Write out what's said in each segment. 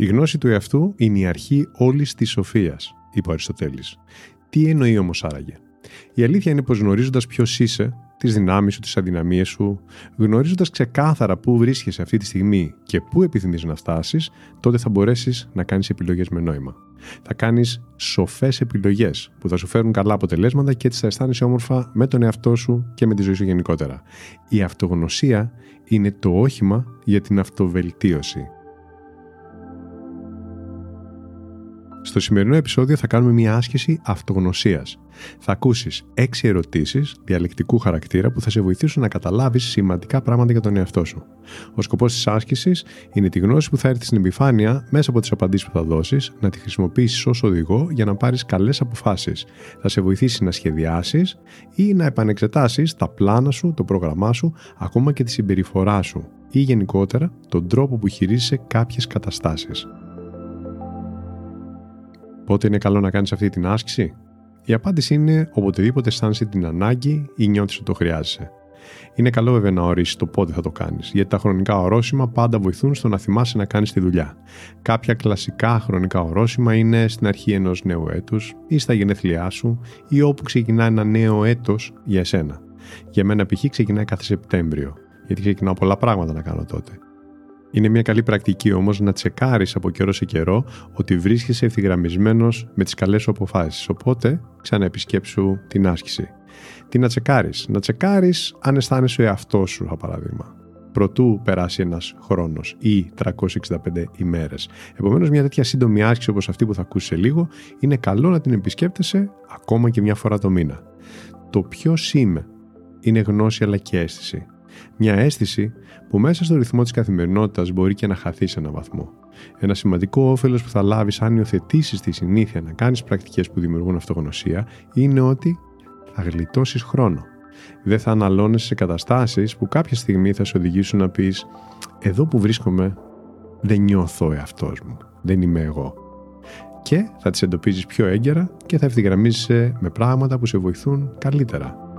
Η γνώση του εαυτού είναι η αρχή όλης της σοφίας, είπε ο Αριστοτέλης. Τι εννοεί όμως άραγε; Η αλήθεια είναι πως γνωρίζοντας ποιος είσαι, τις δυνάμεις σου, τις αδυναμίες σου, γνωρίζοντας ξεκάθαρα πού βρίσκεσαι αυτή τη στιγμή και πού επιθυμείς να φτάσεις, τότε θα μπορέσεις να κάνεις επιλογές με νόημα. Θα κάνεις σοφές επιλογές που θα σου φέρουν καλά αποτελέσματα και έτσι θα αισθάνεσαι όμορφα με τον εαυτό σου και με τη ζωή σου γενικότερα. Η αυτογνωσία είναι το όχημα για την αυτοβελτίωση. Στο σημερινό επεισόδιο θα κάνουμε μια άσκηση αυτογνωσίας. Θα ακούσεις έξι ερωτήσεις διαλεκτικού χαρακτήρα που θα σε βοηθήσουν να καταλάβεις σημαντικά πράγματα για τον εαυτό σου. Ο σκοπός της άσκησης είναι τη γνώση που θα έρθει στην επιφάνεια μέσα από τις απαντήσεις που θα δώσεις, να τη χρησιμοποιήσεις ως οδηγό για να πάρεις καλές αποφάσεις. Θα σε βοηθήσει να σχεδιάσεις ή να επανεξετάσεις τα πλάνα σου, το πρόγραμμά σου, ακόμα και τη συμπεριφορά σου ή γενικότερα τον τρόπο που χειρίζεσαι κάποιες καταστάσεις. Πότε είναι καλό να κάνεις αυτή την άσκηση; Η απάντηση είναι οποτεδήποτε αισθάνεσαι την ανάγκη ή νιώθεις ότι το χρειάζεσαι. Είναι καλό βέβαια να ορίσεις το πότε θα το κάνεις, γιατί τα χρονικά ορόσημα πάντα βοηθούν στο να θυμάσαι να κάνεις τη δουλειά. Κάποια κλασικά χρονικά ορόσημα είναι στην αρχή ενός νέου έτους ή στα γενέθλιά σου ή όπου ξεκινά ένα νέο έτος για εσένα. Για μένα π.χ. ξεκινάει κάθε Σεπτέμβριο, γιατί ξεκινάω πολλά πράγματα να κάνω τότε. Είναι μια καλή πρακτική όμως να τσεκάρεις από καιρό σε καιρό ότι βρίσκεσαι ευθυγραμμισμένος με τις καλές σου αποφάσεις. Οπότε ξαναεπισκέψου την άσκηση. Τι να τσεκάρεις; Να τσεκάρεις αν αισθάνεσαι ο εαυτός σου, για παράδειγμα. Προτού περάσει ένας χρόνος ή 365 ημέρες. Επομένως μια τέτοια σύντομη άσκηση όπως αυτή που θα ακούσεις σε λίγο είναι καλό να την επισκέπτεσαι ακόμα και μια φορά το μήνα. Το ποιο είμαι είναι γνώση αλλά και αίσθηση. Μια αίσθηση που μέσα στο ρυθμό της καθημερινότητας μπορεί και να χαθεί σε έναν βαθμό. Ένα σημαντικό όφελος που θα λάβεις αν υιοθετήσεις τη συνήθεια να κάνεις πρακτικές που δημιουργούν αυτογνωσία είναι ότι θα γλιτώσεις χρόνο. Δεν θα αναλώνεσαι σε καταστάσεις που κάποια στιγμή θα σε οδηγήσουν να πεις Εδώ που βρίσκομαι δεν νιώθω εαυτός μου. Δεν είμαι εγώ. Και θα τις εντοπίζεις πιο έγκαιρα και θα ευθυγραμμίζεσαι με πράγματα που σε βοηθούν καλύτερα.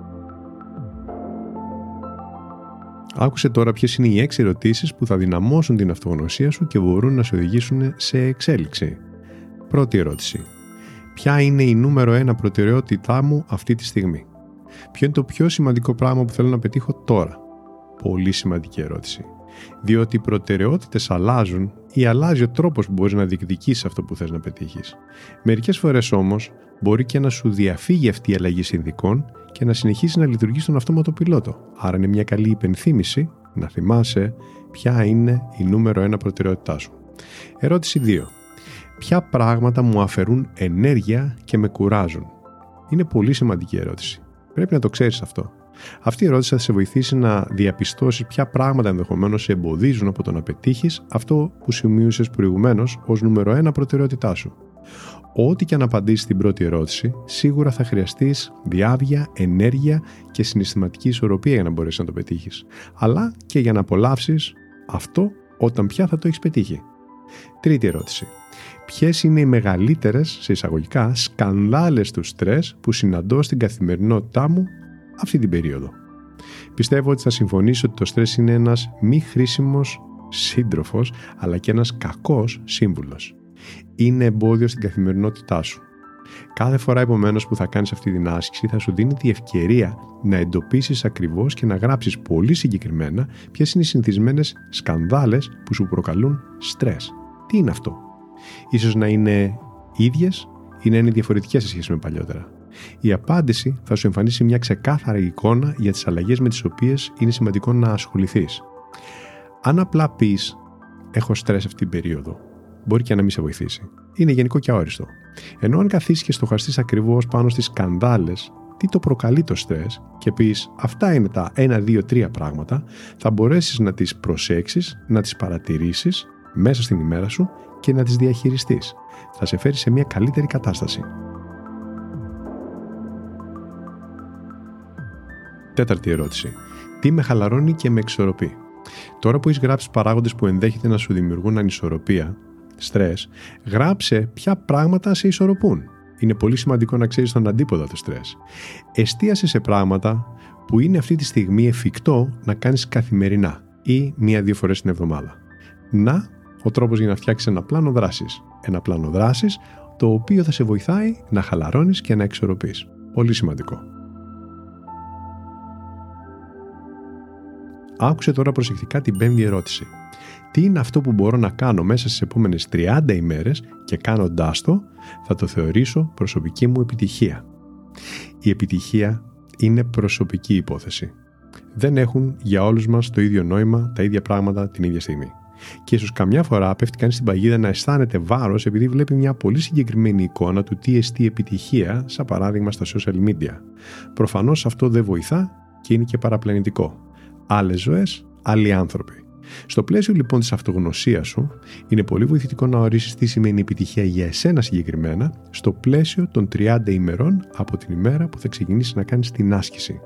Άκουσε τώρα ποιες είναι οι έξι ερωτήσεις που θα δυναμώσουν την αυτογνωσία σου και μπορούν να σε οδηγήσουν σε εξέλιξη. Πρώτη ερώτηση. Ποια είναι η νούμερο ένα προτεραιότητά μου αυτή τη στιγμή; Ποιο είναι το πιο σημαντικό πράγμα που θέλω να πετύχω τώρα; Πολύ σημαντική ερώτηση. Διότι οι προτεραιότητες αλλάζουν ή αλλάζει ο τρόπος που μπορείς να διεκδικήσεις αυτό που θες να πετύχεις. Μερικές φορές όμως μπορεί και να σου διαφύγει αυτή η αλλαγή συνδικών και να συνεχίσεις να λειτουργείς στον αυτόματο πιλότο. Άρα είναι μια καλή υπενθύμηση να θυμάσαι ποια είναι η νούμερο ένα προτεραιότητά σου. Ερώτηση 2. Ποια πράγματα μου αφαιρούν ενέργεια και με κουράζουν; Είναι πολύ σημαντική ερώτηση. Πρέπει να το ξέρεις αυτό. Αυτή η ερώτηση θα σε βοηθήσει να διαπιστώσεις ποια πράγματα ενδεχομένως σε εμποδίζουν από το να πετύχεις αυτό που σημείωσες προηγουμένως ως νούμερο ένα προτεραιότητά σου. Ό,τι και αν απαντήσεις την πρώτη ερώτηση, σίγουρα θα χρειαστείς διάβια, ενέργεια και συναισθηματική ισορροπία για να μπορέσεις να το πετύχεις. Αλλά και για να απολαύσεις αυτό όταν πια θα το έχεις πετύχει. Τρίτη ερώτηση. Ποιες είναι οι μεγαλύτερες, σε εισαγωγικά, σκανδάλες του στρες που συναντώ στην καθημερινότητά μου αυτή την περίοδο. Πιστεύω ότι θα συμφωνήσω ότι το στρες είναι ένας μη χρήσιμος σύντροφος, αλλά και ένας κακός σύμβουλος. Είναι εμπόδιο στην καθημερινότητά σου. Κάθε φορά επομένως που θα κάνεις αυτή την άσκηση θα σου δίνει τη ευκαιρία να εντοπίσεις ακριβώς και να γράψεις πολύ συγκεκριμένα ποιες είναι οι συνηθισμένες σκανδάλες που σου προκαλούν στρες. Τι είναι αυτό; Ίσως να είναι ίδιες ή να είναι διαφορετικές σε σχέση με παλιότερα; Η απάντηση θα σου εμφανίσει μια ξεκάθαρη εικόνα για τις αλλαγές με τις οποίες είναι σημαντικό να ασχοληθείς. Αν απλά πεις έχω στρες αυτή την περίοδο, μπορεί και να μην σε βοηθήσει. Είναι γενικό και αόριστο. Ενώ αν καθίσει και στοχαστεί ακριβώς πάνω στις σκανδάλες, τι το προκαλεί το στρες και πεις αυτά είναι τα 1, 2, 3 πράγματα, θα μπορέσεις να τις προσέξεις, να τις παρατηρήσεις μέσα στην ημέρα σου και να τις διαχειριστείς. Θα σε φέρει σε μια καλύτερη κατάσταση. Τέταρτη ερώτηση. Τι με χαλαρώνει και με εξορροπεί. Τώρα που έχεις γράψει παράγοντες που ενδέχεται να σου δημιουργούν ανισορροπία, στρες, γράψε ποια πράγματα σε ισορροπούν. Είναι πολύ σημαντικό να ξέρεις τον αντίποδα του στρες. Εστίασε σε πράγματα που είναι αυτή τη στιγμή εφικτό να κάνεις καθημερινά ή μία-δύο φορές την εβδομάδα. Να, ο τρόπος για να φτιάξεις ένα πλάνο δράσης. Ένα πλάνο δράσης το οποίο θα σε βοηθάει να χαλαρώνεις και να εξορροπείς. Πολύ σημαντικό. Άκουσε τώρα προσεκτικά την πέμπτη ερώτηση. Τι είναι αυτό που μπορώ να κάνω μέσα στις επόμενες 30 ημέρες και κάνοντάς το θα το θεωρήσω προσωπική μου επιτυχία. Η επιτυχία είναι προσωπική υπόθεση. Δεν έχουν για όλους μας το ίδιο νόημα, τα ίδια πράγματα την ίδια στιγμή. Και ίσως καμιά φορά πέφτει κανείς στην παγίδα να αισθάνεται βάρος επειδή βλέπει μια πολύ συγκεκριμένη εικόνα του τι εστί επιτυχία, σαν παράδειγμα στα social media. Προφανώς αυτό δεν βοηθά και είναι και παραπλανητικό άλλες ζωές, άλλοι άνθρωποι. Στο πλαίσιο λοιπόν της αυτογνωσίας σου, είναι πολύ βοηθητικό να ορίσεις τι σημαίνει επιτυχία για εσένα συγκεκριμένα στο πλαίσιο των 30 ημερών από την ημέρα που θα ξεκινήσεις να κάνεις την άσκηση.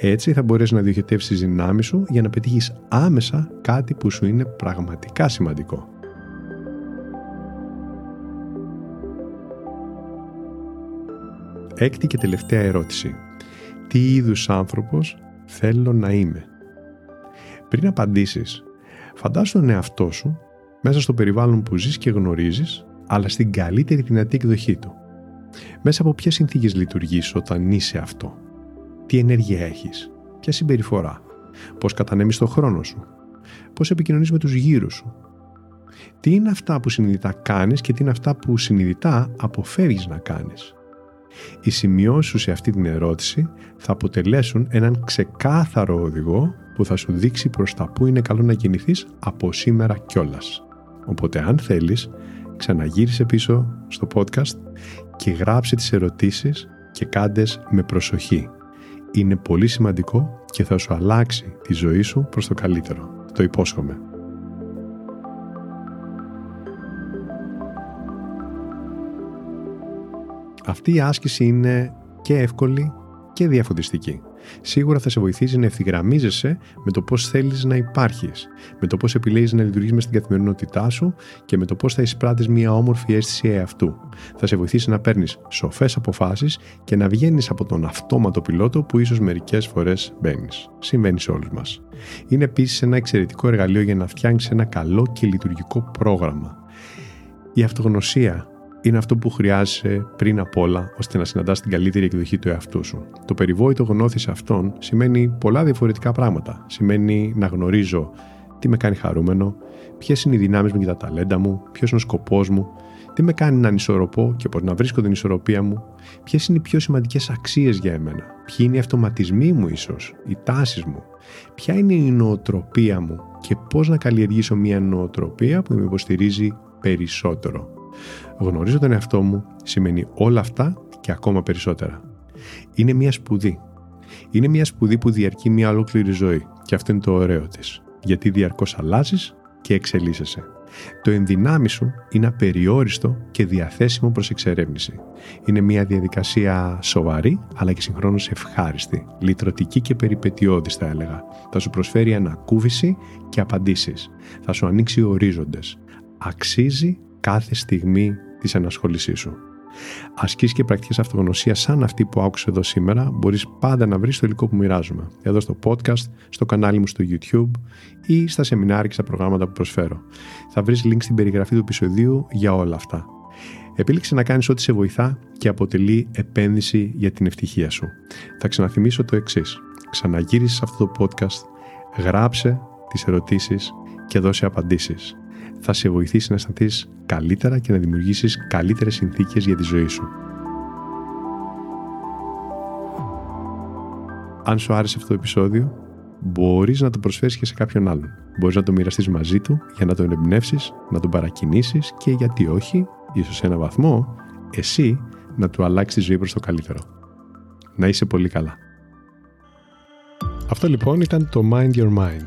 Έτσι θα μπορέσεις να διοχετεύσεις τις δυνάμεις σου για να πετύχεις άμεσα κάτι που σου είναι πραγματικά σημαντικό. Έκτη και τελευταία ερώτηση. Τι είδους άνθρωπος θέλω να είμαι; Πριν απαντήσεις, φαντάσου τον εαυτό σου μέσα στο περιβάλλον που ζεις και γνωρίζεις, αλλά στην καλύτερη δυνατή εκδοχή του. Μέσα από ποιες συνθήκες λειτουργείς όταν είσαι αυτό; Τι ενέργεια έχεις; Ποια συμπεριφορά; Πώς κατανέμεις το χρόνο σου; Πώς επικοινωνείς με τους γύρους σου; Τι είναι αυτά που συνειδητά κάνεις και τι είναι αυτά που συνειδητά αποφεύγεις να κάνεις; Οι σημειώσεις σου σε αυτή την ερώτηση θα αποτελέσουν έναν ξεκάθαρο οδηγό που θα σου δείξει προς τα που είναι καλό να κινηθείς από σήμερα κιόλας. Οπότε αν θέλεις, ξαναγύρισε πίσω στο podcast και γράψε τις ερωτήσεις και κάντες με προσοχή. Είναι πολύ σημαντικό και θα σου αλλάξει τη ζωή σου προς το καλύτερο. Το υπόσχομαι. Αυτή η άσκηση είναι και εύκολη και διαφωτιστική. Σίγουρα θα σε βοηθήσει να ευθυγραμμίζεσαι με το πώς θέλεις να υπάρχεις, με το πώς επιλέγεις να λειτουργείς μες στην καθημερινότητά σου και με το πώς θα εισπράττεις μια όμορφη αίσθηση εαυτού. Θα σε βοηθήσει να παίρνεις σοφές αποφάσεις και να βγαίνεις από τον αυτόματο πιλότο που ίσως μερικές φορές μπαίνεις. Συμβαίνει σε όλους μας. Είναι επίσης ένα εξαιρετικό εργαλείο για να φτιάξεις ένα καλό και λειτουργικό πρόγραμμα. Η αυτογνωσία είναι αυτό που χρειάζεσαι πριν απ' όλα ώστε να συναντάς την καλύτερη εκδοχή του εαυτού σου. Το περιβόητο γνώθι αυτών σημαίνει πολλά διαφορετικά πράγματα. Σημαίνει να γνωρίζω τι με κάνει χαρούμενο, ποιες είναι οι δυνάμεις μου και τα ταλέντα μου, ποιος είναι ο σκοπός μου, τι με κάνει να ανισορροπώ και πώς να βρίσκω την ισορροπία μου, ποιες είναι οι πιο σημαντικές αξίες για εμένα, ποιοι είναι οι αυτοματισμοί μου ίσως, οι τάσεις μου, ποια είναι η νοοτροπία μου και πώς να καλλιεργήσω μια νοοτροπία που με υποστηρίζει περισσότερο. Γνωρίζω τον εαυτό μου σημαίνει όλα αυτά και ακόμα περισσότερα. Είναι μια σπουδή. Είναι μια σπουδή που διαρκεί μια ολόκληρη ζωή και αυτό είναι το ωραίο της. Γιατί διαρκώς αλλάζεις και εξελίσσεσαι. Το ενδυνάμει σου είναι απεριόριστο και διαθέσιμο προς εξερεύνηση. Είναι μια διαδικασία σοβαρή αλλά και συγχρόνως ευχάριστη, λυτρωτική και περιπετειώδης θα έλεγα. Θα σου προσφέρει ανακούφιση και απαντήσεις. Θα σου ανοίξει ορίζοντες. Αξίζει κάθε στιγμή της ενασχόλησής σου. Ασκήσεις και πρακτικές αυτογνωσίας σαν αυτή που άκουσες εδώ σήμερα μπορείς πάντα να βρεις το υλικό που μοιράζομαι. Εδώ στο podcast, στο κανάλι μου στο YouTube ή στα σεμινάρια και στα προγράμματα που προσφέρω. Θα βρεις link στην περιγραφή του επεισοδίου για όλα αυτά. Επίλεξε να κάνεις ό,τι σε βοηθά και αποτελεί επένδυση για την ευτυχία σου. Θα ξαναθυμίσω το εξής. Ξαναγύρισες αυτό το podcast, γράψε τις ερωτήσεις και δώσε απαντήσεις θα σε βοηθήσει να αισθανθείς καλύτερα και να δημιουργήσεις καλύτερες συνθήκες για τη ζωή σου. Αν σου άρεσε αυτό το επεισόδιο, μπορείς να το προσφέρεις και σε κάποιον άλλον. Μπορείς να το μοιραστείς μαζί του για να τον εμπνεύσεις, να τον παρακινήσεις και γιατί όχι, ίσως σε ένα βαθμό, εσύ να του αλλάξεις τη ζωή προς το καλύτερο. Να είσαι πολύ καλά. Αυτό λοιπόν ήταν το Mind Your Mind